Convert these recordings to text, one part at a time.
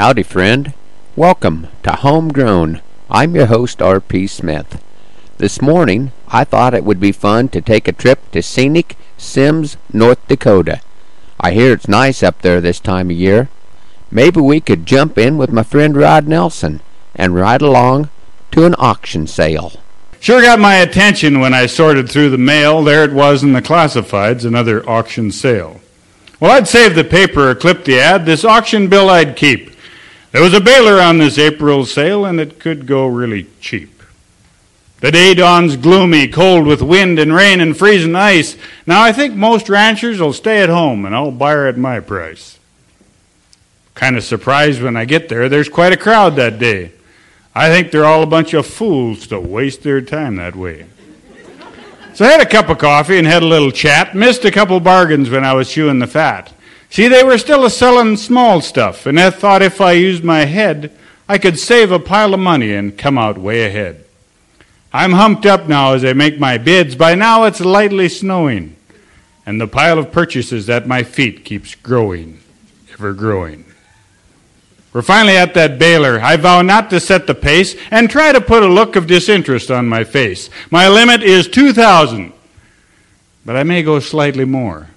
Howdy, friend. Welcome to Homegrown. I'm your host, R.P. Smith. This morning, I thought it would be fun to take a trip to scenic Sims, North Dakota. I hear it's nice up there this time of year. Maybe we could jump in with my friend Rod Nelson and ride along to an auction sale. Sure got my attention when I sorted through the mail. There it was in the classifieds, another auction sale. Well, I'd save the paper or clip the ad. This auction bill I'd keep. There was a baler on this April sale, and it could go really cheap. The day dawns gloomy, cold with wind and rain and freezing ice. Now I think most ranchers will stay at home, and I'll buy her at my price. Kind of surprised when I get there. There's quite a crowd that day. I think they're all a bunch of fools to waste their time that way. So I had a cup of coffee and had a little chat. Missed a couple bargains when I was chewing the fat. See, they were still a selling small stuff, and I thought if I used my head, I could save a pile of money and come out way ahead. I'm humped up now as I make my bids. By now it's lightly snowing, and the pile of purchases at my feet keeps growing, ever growing. We're finally at that baler. I vow not to set the pace and try to put a look of disinterest on my face. My limit is 2,000, but I may go slightly more.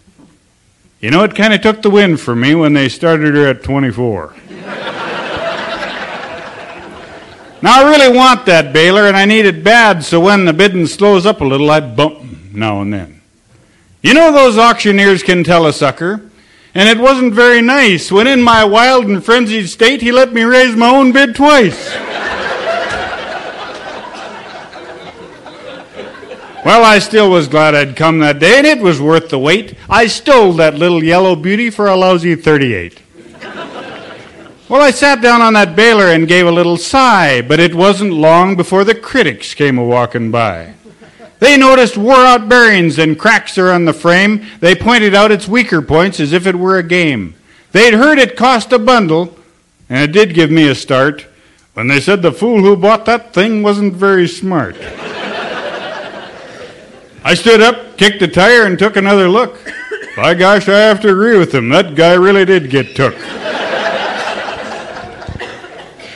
You know, it kind of took the wind from me when they started her at 24. now, I really want that baler, and I need it bad, so when the bidding slows up a little, I bump now and then. You know, those auctioneers can tell a sucker, and it wasn't very nice when, in my wild and frenzied state, he let me raise my own bid twice. Well, I still was glad I'd come that day, and it was worth the wait. I stole that little yellow beauty for a lousy 38. well, I sat down on that baler and gave a little sigh, but it wasn't long before the critics came a walking by. They noticed wore out bearings and cracks around the frame. They pointed out its weaker points as if it were a game. They'd heard it cost a bundle, and it did give me a start when they said the fool who bought that thing wasn't very smart. I stood up, kicked the tire, and took another look. By gosh, I have to agree with him. That guy really did get took.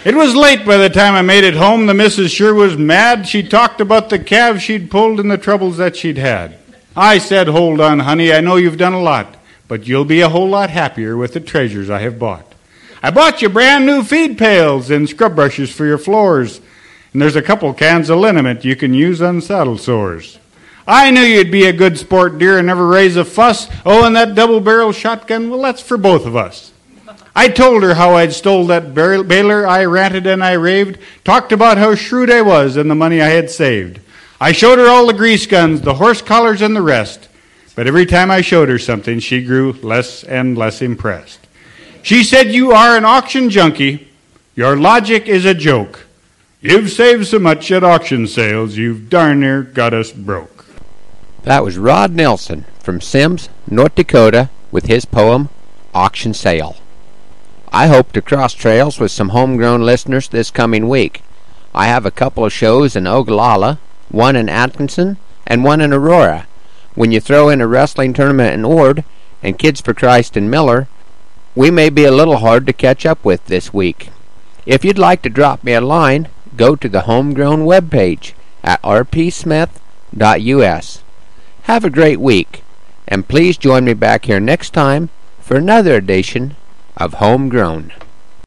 It was late by the time I made it home. The missus sure was mad. She talked about the calves she'd pulled and the troubles that she'd had. I said, Hold on, honey, I know you've done a lot, but you'll be a whole lot happier with the treasures I have bought. I bought you brand new feed pails and scrub brushes for your floors, and there's a couple cans of liniment you can use on saddle sores. I knew you'd be a good sport, dear, and never raise a fuss. Oh, and that double barrel shotgun, well, that's for both of us. I told her how I'd stole that baler. I ranted and I raved, talked about how shrewd I was and the money I had saved. I showed her all the grease guns, the horse collars, and the rest. But every time I showed her something, she grew less and less impressed. She said, You are an auction junkie. Your logic is a joke. You've saved so much at auction sales, you've darn near got us broke. That was Rod Nelson from Sims, North Dakota, with his poem Auction Sale. I hope to cross trails with some homegrown listeners this coming week. I have a couple of shows in Ogallala, one in Atkinson, and one in Aurora. When you throw in a wrestling tournament in Ord and Kids for Christ in Miller, we may be a little hard to catch up with this week. If you'd like to drop me a line, go to the homegrown webpage at rpsmith.us. Have a great week, and please join me back here next time for another edition of Homegrown.